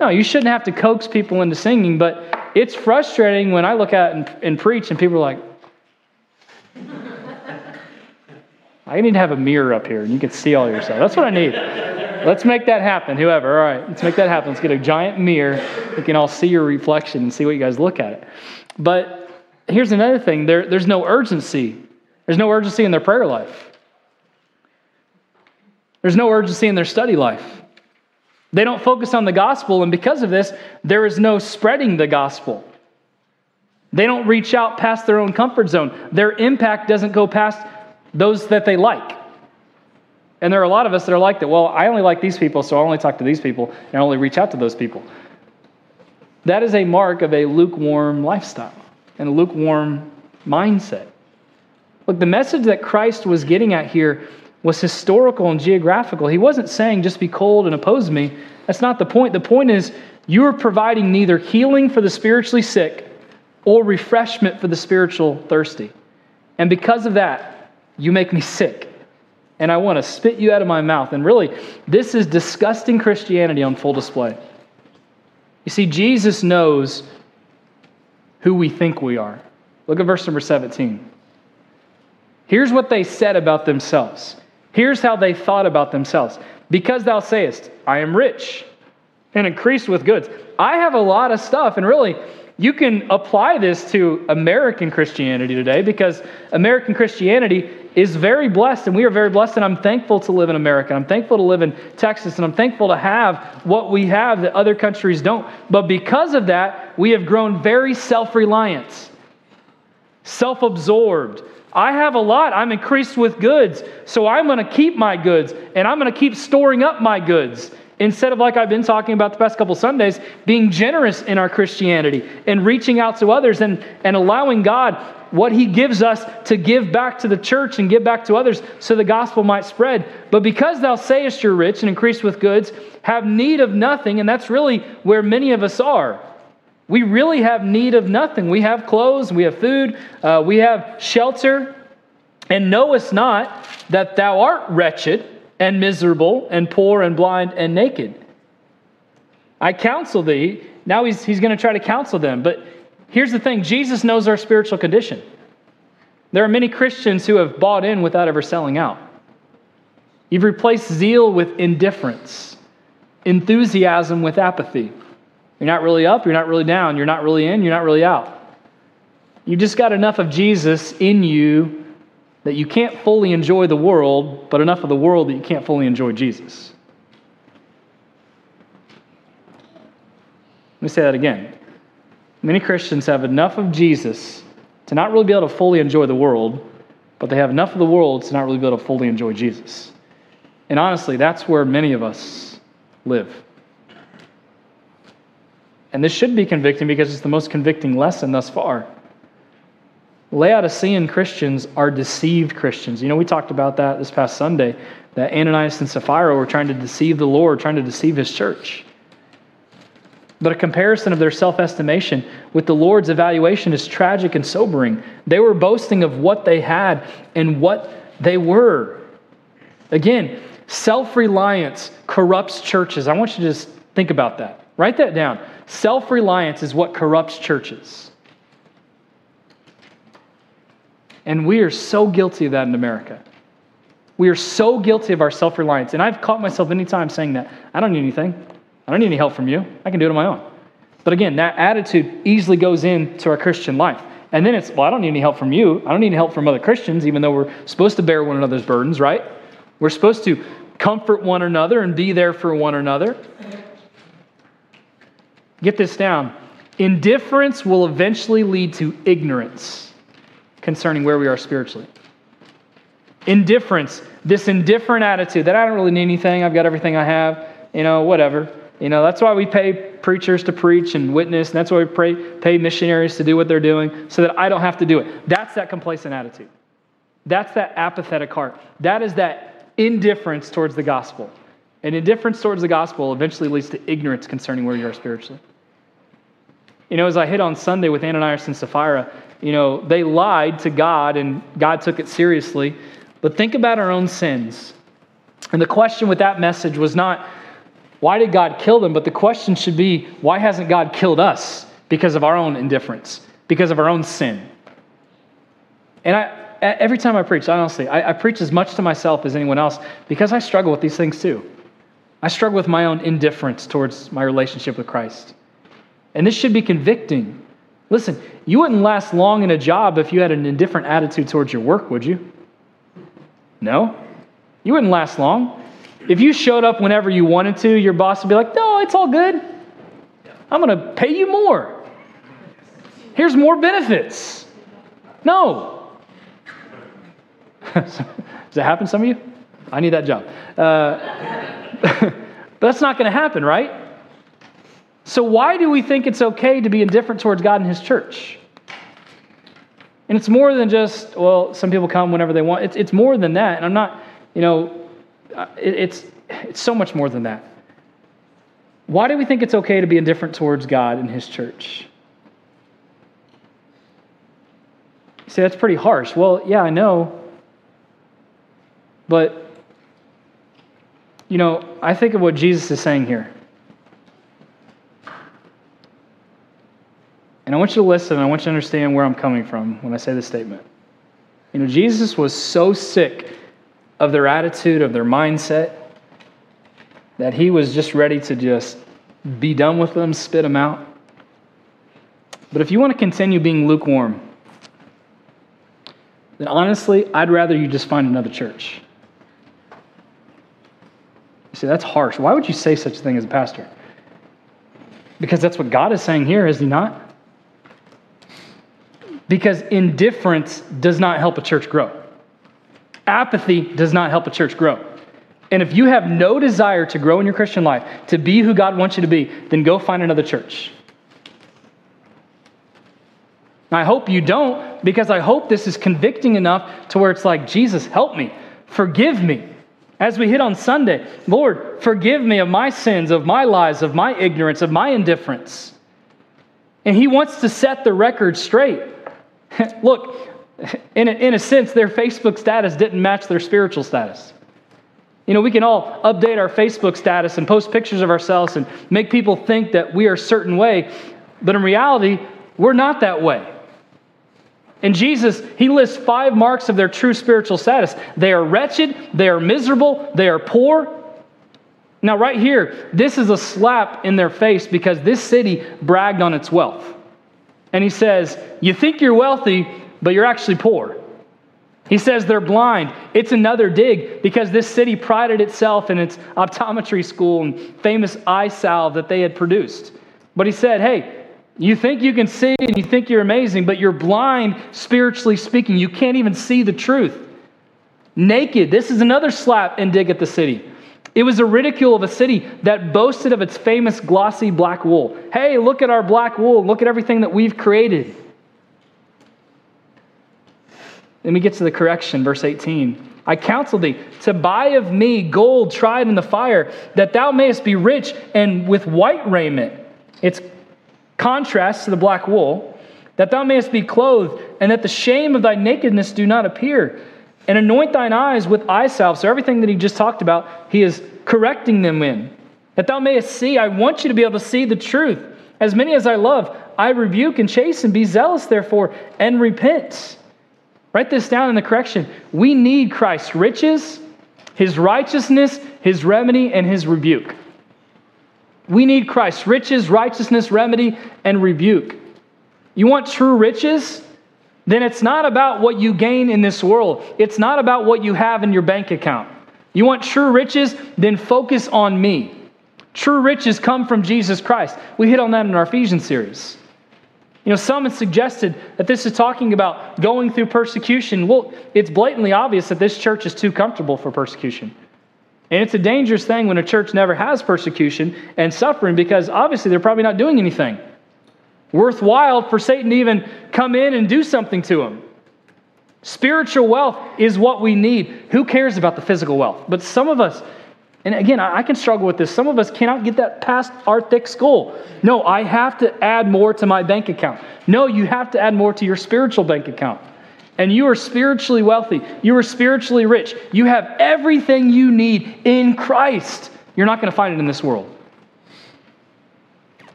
No, you shouldn't have to coax people into singing, but it's frustrating when I look at and, and preach and people are like, *laughs* I need to have a mirror up here and you can see all yourself. That's what I need. Let's make that happen, whoever. All right, let's make that happen. Let's get a giant mirror. We can all see your reflection and see what you guys look at it. But here's another thing there, there's no urgency. There's no urgency in their prayer life, there's no urgency in their study life. They don't focus on the gospel, and because of this, there is no spreading the gospel. They don't reach out past their own comfort zone. Their impact doesn't go past those that they like. And there are a lot of us that are like that. Well, I only like these people, so I only talk to these people, and I only reach out to those people. That is a mark of a lukewarm lifestyle and a lukewarm mindset. Look, the message that Christ was getting at here was historical and geographical. He wasn't saying just be cold and oppose me. That's not the point. The point is you are providing neither healing for the spiritually sick or refreshment for the spiritual thirsty. And because of that, you make me sick. And I want to spit you out of my mouth. And really, this is disgusting Christianity on full display. You see, Jesus knows who we think we are. Look at verse number 17. Here's what they said about themselves. Here's how they thought about themselves. Because thou sayest, I am rich and increased with goods. I have a lot of stuff, and really, you can apply this to American Christianity today because American Christianity is very blessed, and we are very blessed, and I'm thankful to live in America. I'm thankful to live in Texas, and I'm thankful to have what we have that other countries don't. But because of that, we have grown very self reliant, self absorbed. I have a lot. I'm increased with goods, so I'm going to keep my goods, and I'm going to keep storing up my goods. Instead of, like I've been talking about the past couple Sundays, being generous in our Christianity and reaching out to others and, and allowing God what He gives us to give back to the church and give back to others so the gospel might spread. But because thou sayest you're rich and increased with goods, have need of nothing, and that's really where many of us are. We really have need of nothing. We have clothes, we have food, uh, we have shelter, and knowest not that thou art wretched and miserable and poor and blind and naked. I counsel thee. Now he's, he's going to try to counsel them. But here's the thing Jesus knows our spiritual condition. There are many Christians who have bought in without ever selling out. You've replaced zeal with indifference, enthusiasm with apathy. You're not really up, you're not really down, you're not really in, you're not really out. You just got enough of Jesus in you that you can't fully enjoy the world, but enough of the world that you can't fully enjoy Jesus. Let me say that again. Many Christians have enough of Jesus to not really be able to fully enjoy the world, but they have enough of the world to not really be able to fully enjoy Jesus. And honestly, that's where many of us live. And this should be convicting because it's the most convicting lesson thus far. Laodicean Christians are deceived Christians. You know, we talked about that this past Sunday, that Ananias and Sapphira were trying to deceive the Lord, trying to deceive his church. But a comparison of their self estimation with the Lord's evaluation is tragic and sobering. They were boasting of what they had and what they were. Again, self reliance corrupts churches. I want you to just think about that. Write that down. Self reliance is what corrupts churches. And we are so guilty of that in America. We are so guilty of our self reliance. And I've caught myself many times saying that I don't need anything. I don't need any help from you. I can do it on my own. But again, that attitude easily goes into our Christian life. And then it's, well, I don't need any help from you. I don't need help from other Christians, even though we're supposed to bear one another's burdens, right? We're supposed to comfort one another and be there for one another. Get this down. Indifference will eventually lead to ignorance concerning where we are spiritually. Indifference, this indifferent attitude that I don't really need anything, I've got everything I have, you know, whatever. You know, that's why we pay preachers to preach and witness, and that's why we pray, pay missionaries to do what they're doing, so that I don't have to do it. That's that complacent attitude. That's that apathetic heart. That is that indifference towards the gospel. And indifference towards the gospel eventually leads to ignorance concerning where you are spiritually. You know, as I hit on Sunday with Ananias and Sapphira, you know, they lied to God and God took it seriously. But think about our own sins. And the question with that message was not, why did God kill them? But the question should be, why hasn't God killed us? Because of our own indifference, because of our own sin. And I, every time I preach, honestly, I, I preach as much to myself as anyone else because I struggle with these things too. I struggle with my own indifference towards my relationship with Christ. And this should be convicting. Listen, you wouldn't last long in a job if you had an indifferent attitude towards your work, would you? No? You wouldn't last long. If you showed up whenever you wanted to, your boss would be like, no, it's all good. I'm going to pay you more. Here's more benefits. No. *laughs* Does that happen to some of you? I need that job. Uh, but *laughs* that's not going to happen, right? So, why do we think it's okay to be indifferent towards God and His church? And it's more than just, well, some people come whenever they want. It's, it's more than that. And I'm not, you know, uh, it, it's, it's so much more than that. Why do we think it's okay to be indifferent towards God and His church? You say, that's pretty harsh. Well, yeah, I know. But, you know, I think of what Jesus is saying here. And I want you to listen, I want you to understand where I'm coming from when I say this statement. You know, Jesus was so sick of their attitude, of their mindset, that he was just ready to just be done with them, spit them out. But if you want to continue being lukewarm, then honestly, I'd rather you just find another church. You say, that's harsh. Why would you say such a thing as a pastor? Because that's what God is saying here, is he not? Because indifference does not help a church grow. Apathy does not help a church grow. And if you have no desire to grow in your Christian life, to be who God wants you to be, then go find another church. I hope you don't, because I hope this is convicting enough to where it's like, Jesus, help me, forgive me. As we hit on Sunday, Lord, forgive me of my sins, of my lies, of my ignorance, of my indifference. And He wants to set the record straight. *laughs* Look, in a, in a sense, their Facebook status didn't match their spiritual status. You know, we can all update our Facebook status and post pictures of ourselves and make people think that we are a certain way, but in reality, we're not that way. And Jesus, he lists five marks of their true spiritual status. They are wretched, they are miserable, they are poor. Now, right here, this is a slap in their face because this city bragged on its wealth. And he says, You think you're wealthy, but you're actually poor. He says they're blind. It's another dig because this city prided itself in its optometry school and famous eye salve that they had produced. But he said, Hey, you think you can see and you think you're amazing, but you're blind spiritually speaking. You can't even see the truth. Naked. This is another slap and dig at the city. It was a ridicule of a city that boasted of its famous glossy black wool. Hey, look at our black wool. Look at everything that we've created. Then we get to the correction, verse 18. I counsel thee to buy of me gold tried in the fire, that thou mayest be rich, and with white raiment. It's contrast to the black wool, that thou mayest be clothed, and that the shame of thy nakedness do not appear. And anoint thine eyes with eye salve. So everything that he just talked about, he is correcting them in. That thou mayest see, I want you to be able to see the truth. As many as I love, I rebuke and chasten. Be zealous, therefore, and repent. Write this down in the correction. We need Christ's riches, his righteousness, his remedy, and his rebuke. We need Christ's riches, righteousness, remedy, and rebuke. You want true riches? Then it's not about what you gain in this world. It's not about what you have in your bank account. You want true riches? Then focus on me. True riches come from Jesus Christ. We hit on that in our Ephesians series. You know, some have suggested that this is talking about going through persecution. Well, it's blatantly obvious that this church is too comfortable for persecution. And it's a dangerous thing when a church never has persecution and suffering because obviously they're probably not doing anything worthwhile for Satan to even come in and do something to him. Spiritual wealth is what we need. Who cares about the physical wealth? But some of us, and again, I can struggle with this. Some of us cannot get that past our thick skull. No, I have to add more to my bank account. No, you have to add more to your spiritual bank account. And you are spiritually wealthy. You are spiritually rich. You have everything you need in Christ. You're not going to find it in this world.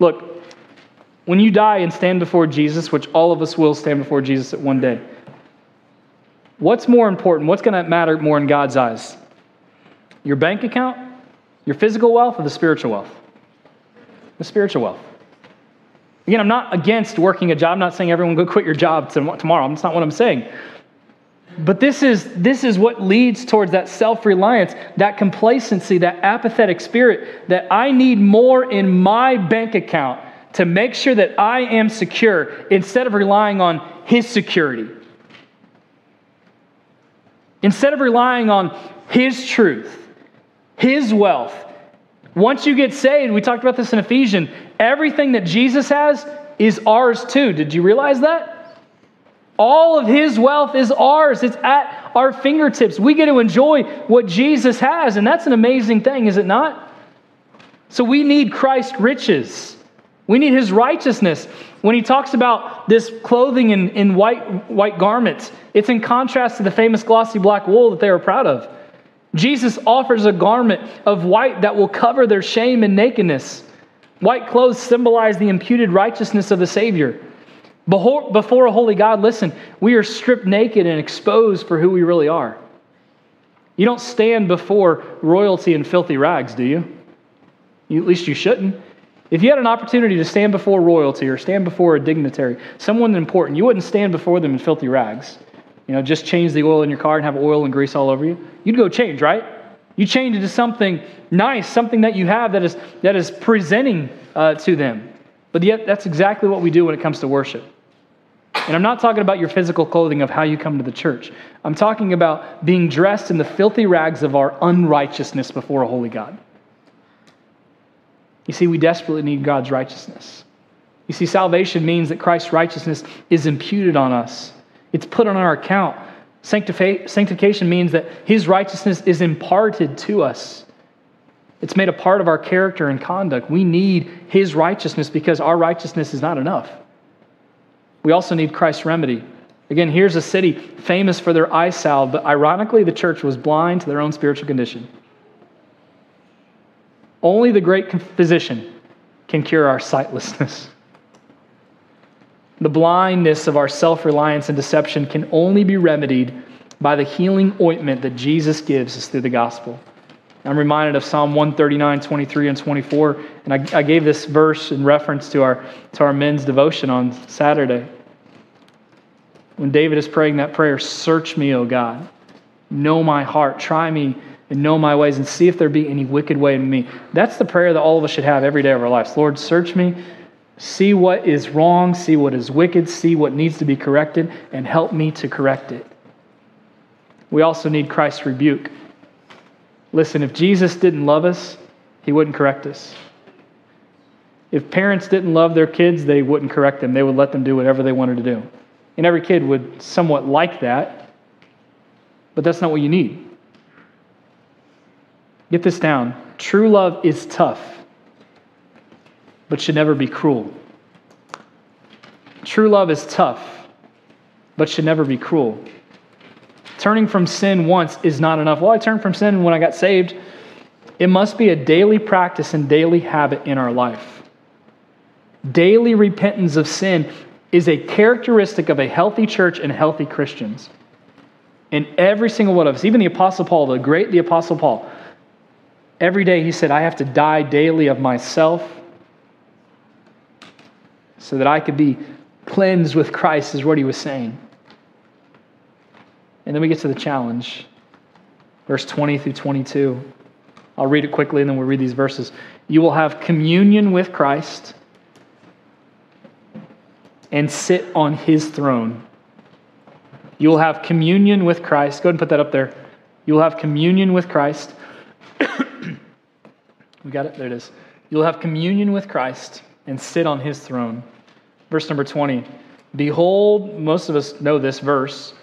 Look, when you die and stand before Jesus, which all of us will stand before Jesus at one day, what's more important? What's going to matter more in God's eyes? Your bank account, your physical wealth, or the spiritual wealth? The spiritual wealth. Again, I'm not against working a job. I'm not saying everyone go *laughs* quit your job tomorrow. That's not what I'm saying. But this is, this is what leads towards that self reliance, that complacency, that apathetic spirit that I need more in my bank account to make sure that I am secure instead of relying on His security. Instead of relying on His truth, His wealth. Once you get saved, we talked about this in Ephesians, everything that Jesus has is ours too. Did you realize that? All of his wealth is ours. It's at our fingertips. We get to enjoy what Jesus has, and that's an amazing thing, is it not? So we need Christ's riches. We need his righteousness. When he talks about this clothing in, in white, white garments, it's in contrast to the famous glossy black wool that they were proud of. Jesus offers a garment of white that will cover their shame and nakedness. White clothes symbolize the imputed righteousness of the Savior. Before before a holy God, listen, we are stripped naked and exposed for who we really are. You don't stand before royalty in filthy rags, do you? you? At least you shouldn't. If you had an opportunity to stand before royalty or stand before a dignitary, someone important, you wouldn't stand before them in filthy rags. You know, just change the oil in your car and have oil and grease all over you. You'd go change, right? You change into something nice, something that you have that is, that is presenting uh, to them. But yet, that's exactly what we do when it comes to worship. And I'm not talking about your physical clothing of how you come to the church. I'm talking about being dressed in the filthy rags of our unrighteousness before a holy God. You see, we desperately need God's righteousness. You see, salvation means that Christ's righteousness is imputed on us, it's put on our account. Sanctification means that his righteousness is imparted to us. It's made a part of our character and conduct. We need his righteousness because our righteousness is not enough. We also need Christ's remedy. Again, here's a city famous for their eye salve, but ironically, the church was blind to their own spiritual condition. Only the great physician can cure our sightlessness. The blindness of our self reliance and deception can only be remedied by the healing ointment that Jesus gives us through the gospel. I'm reminded of Psalm 139, 23, and 24. And I, I, gave this verse in reference to our, to our men's devotion on Saturday. When David is praying that prayer, Search me, O God. Know my heart. Try me and know my ways and see if there be any wicked way in me. That's the prayer that all of us should have every day of our lives. Lord, search me see what is wrong, see what is wicked, see what needs to be corrected, and help me to correct it. We also need Christ's rebuke. Listen, if Jesus didn't love us, he wouldn't correct us. If parents didn't love their kids, they wouldn't correct them. They would let them do whatever they wanted to do. And every kid would somewhat like that, but that's not what you need. Get this down. True love is tough but should never be cruel. True love is tough, but should never be cruel. Turning from sin once is not enough. Well, I turned from sin when I got saved. It must be a daily practice and daily habit in our life. Daily repentance of sin is a characteristic of a healthy church and healthy Christians. And every single one of us, even the Apostle Paul, the great the Apostle Paul, every day he said, I have to die daily of myself so that I could be cleansed with Christ, is what he was saying. And then we get to the challenge, verse 20 through 22. I'll read it quickly and then we'll read these verses. You will have communion with Christ and sit on his throne. You will have communion with Christ. Go ahead and put that up there. You will have communion with Christ. We got it? There it is. You'll have communion with Christ and sit on his throne. Verse number 20. Behold, most of us know this verse.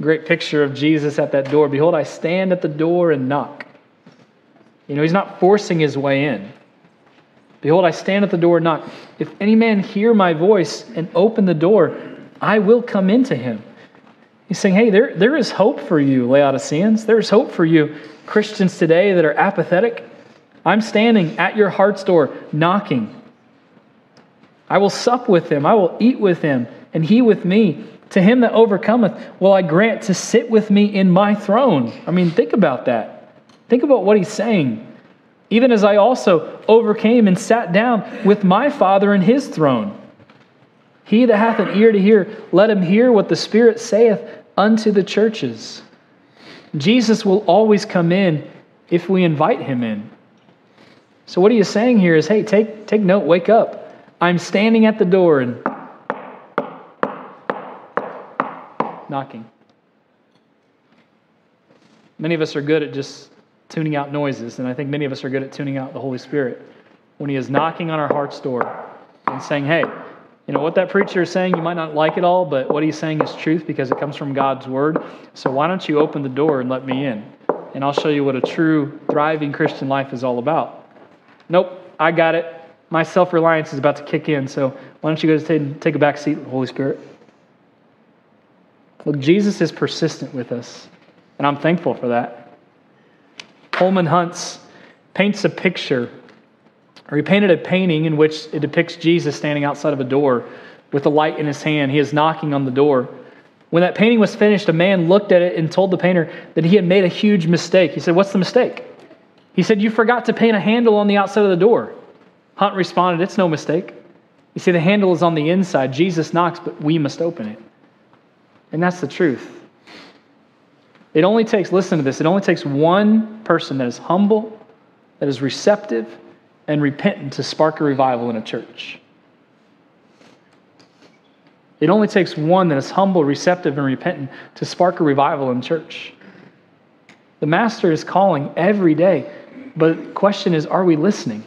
Great picture of Jesus at that door. Behold, I stand at the door and knock. You know, he's not forcing his way in. Behold, I stand at the door and knock. If any man hear my voice and open the door, I will come into him. He's saying, hey, there, there is hope for you, Laodiceans. There is hope for you, Christians today that are apathetic. I'm standing at your heart's door, knocking. I will sup with him, I will eat with him, and he with me. To him that overcometh will I grant to sit with me in my throne. I mean, think about that. Think about what he's saying. Even as I also overcame and sat down with my Father in his throne. He that hath an ear to hear, let him hear what the Spirit saith unto the churches. Jesus will always come in if we invite him in. So, what he is saying here is hey, take, take note, wake up. I'm standing at the door and knocking. Many of us are good at just tuning out noises, and I think many of us are good at tuning out the Holy Spirit when He is knocking on our heart's door and saying, Hey, you know what that preacher is saying, you might not like it all, but what he's saying is truth because it comes from God's word. So why don't you open the door and let me in? And I'll show you what a true, thriving Christian life is all about. Nope, I got it my self reliance is about to kick in. So why don't you guys take, take a back seat, Holy Spirit? Look, Jesus is persistent with us, and I'm thankful for that. Holman Hunts paints a picture, or he painted a painting in which it depicts Jesus standing outside of a door with a light in his hand. He is knocking on the door. When that painting was finished, a man looked at it and told the painter that he had made a huge mistake. He said, What's the mistake? He said, You forgot to paint a handle on the outside of the door. Hunt responded, It's no mistake. You see, the handle is on the inside. Jesus knocks, but we must open it. And that's the truth. It only takes, listen to this, it only takes one person that is humble, that is receptive, and repentant to spark a revival in a church. It only takes one that is humble, receptive, and repentant to spark a revival in church. The Master is calling every day, but the question is are we listening?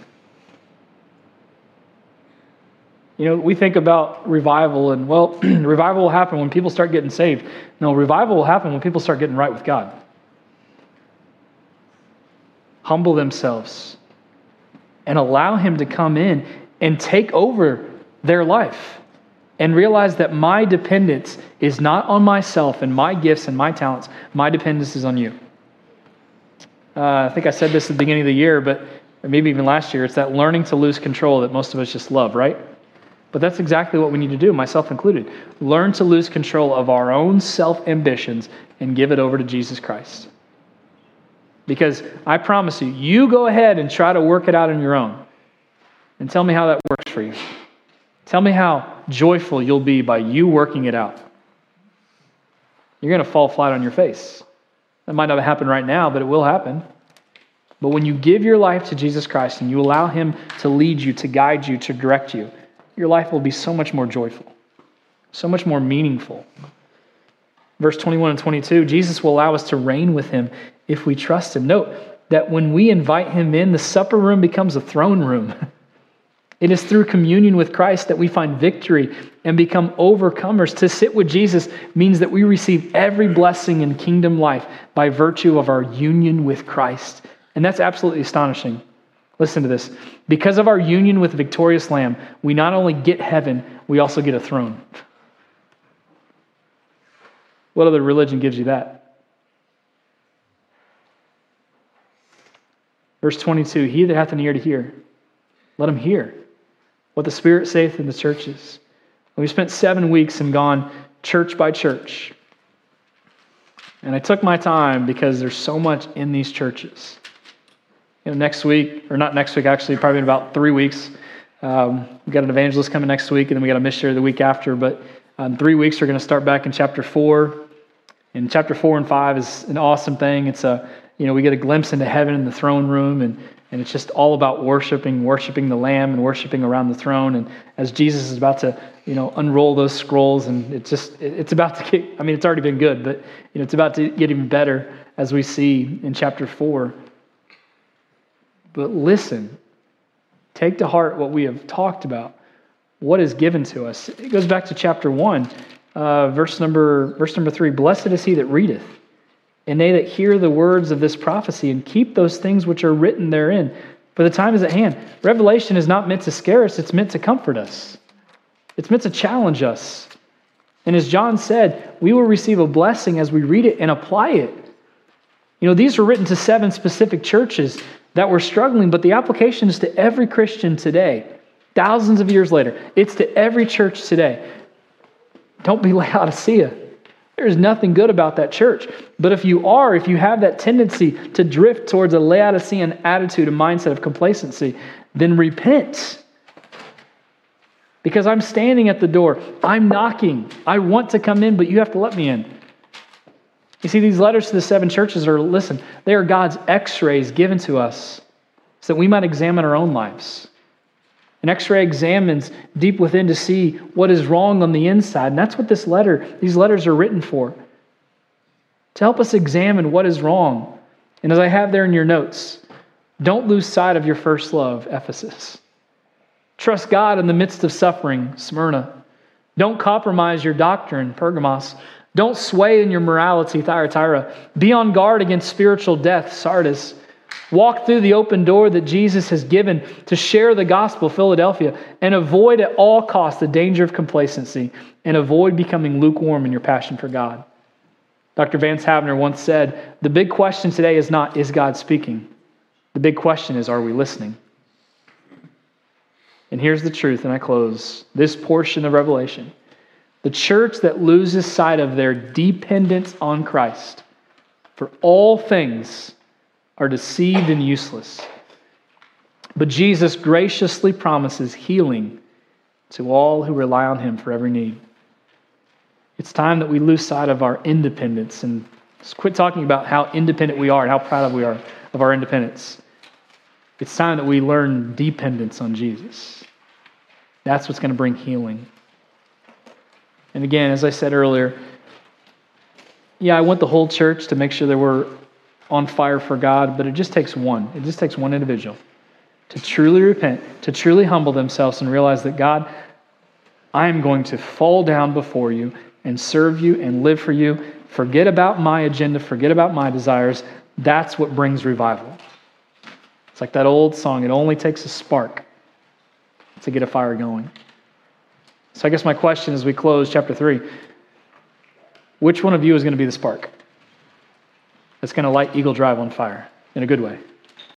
You know, we think about revival and, well, *clears throat* revival will happen when people start getting saved. No, revival will happen when people start getting right with God. Humble themselves and allow Him to come in and take over their life and realize that my dependence is not on myself and my gifts and my talents. My dependence is on you. Uh, I think I said this at the beginning of the year, but maybe even last year. It's that learning to lose control that most of us just love, right? But that's exactly what we need to do, myself included. Learn to lose control of our own self ambitions and give it over to Jesus Christ. Because I promise you, you go ahead and try to work it out on your own. And tell me how that works for you. Tell me how joyful you'll be by you working it out. You're going to fall flat on your face. That might not happen right now, but it will happen. But when you give your life to Jesus Christ and you allow Him to lead you, to guide you, to direct you, your life will be so much more joyful, so much more meaningful. Verse 21 and 22 Jesus will allow us to reign with him if we trust him. Note that when we invite him in, the supper room becomes a throne room. *laughs* It is through communion with Christ that we find victory and become overcomers. To sit with Jesus means that we receive every blessing in kingdom life by virtue of our union with Christ. And that's absolutely astonishing. Listen to this. Because of our union with the victorious Lamb, we not only get heaven, we also get a throne. What other religion gives you that? Verse 22 He that hath an ear to hear, let him hear what the Spirit saith in the churches. We spent seven weeks and gone church by church. And I took my time because there's so much in these churches. You know, next week, or not next week, actually, probably in about three weeks, um, we got an evangelist coming next week, and then we got a missionary the week after. But in three weeks, we're going to start back in chapter four. And chapter four and five is an awesome thing. It's a, you know, we get a glimpse into heaven in the throne room, and and it's just all about worshiping, worshiping the Lamb and worshiping around the throne. And as Jesus is about to, you know, unroll those scrolls, and it's just, it's about to get, I mean, it's already been good, but, you know, it's about to get even better as we see in chapter four. But listen, take to heart what we have talked about, what is given to us. It goes back to chapter one, uh, verse number, verse number three. Blessed is he that readeth and they that hear the words of this prophecy and keep those things which are written therein. For the time is at hand. Revelation is not meant to scare us, it's meant to comfort us, it's meant to challenge us. And as John said, we will receive a blessing as we read it and apply it. You know, these were written to seven specific churches that were struggling, but the application is to every Christian today, thousands of years later. It's to every church today. Don't be *laughs* Laodicea. There's nothing good about that church. But if you are, if you have that tendency to drift towards a Laodicean attitude, a mindset of complacency, then repent. Because I'm standing at the door, I'm knocking. I want to come in, but you have to let me in. You see, these letters to the seven churches are, listen, they are God's x rays given to us so that we might examine our own lives. An x ray examines deep within to see what is wrong on the inside. And that's what this letter, these letters are written for to help us examine what is wrong. And as I have there in your notes, don't lose sight of your first love, Ephesus. Trust God in the midst of suffering, Smyrna. Don't compromise your doctrine, Pergamos. Don't sway in your morality, Thyatira. Be on guard against spiritual death, Sardis. Walk through the open door that Jesus has given to share the gospel, Philadelphia, and avoid at all costs the danger of complacency and avoid becoming lukewarm in your passion for God. Dr. Vance Havner once said, The big question today is not, is God speaking? The big question is, are we listening? And here's the truth, and I close this portion of Revelation. The church that loses sight of their dependence on Christ for all things are deceived and useless. But Jesus graciously promises healing to all who rely on him for every need. It's time that we lose sight of our independence and quit talking about how independent we are and how proud we are of our independence. It's time that we learn dependence on Jesus. That's what's going to bring healing. And again, as I said earlier, yeah, I want the whole church to make sure that we're on fire for God, but it just takes one. It just takes one individual to truly repent, to truly humble themselves and realize that God, I am going to fall down before you and serve you and live for you. Forget about my agenda, forget about my desires. That's what brings revival. It's like that old song it only takes a spark to get a fire going. So I guess my question as we close chapter 3 which one of you is going to be the spark that's going to light Eagle Drive on fire in a good way?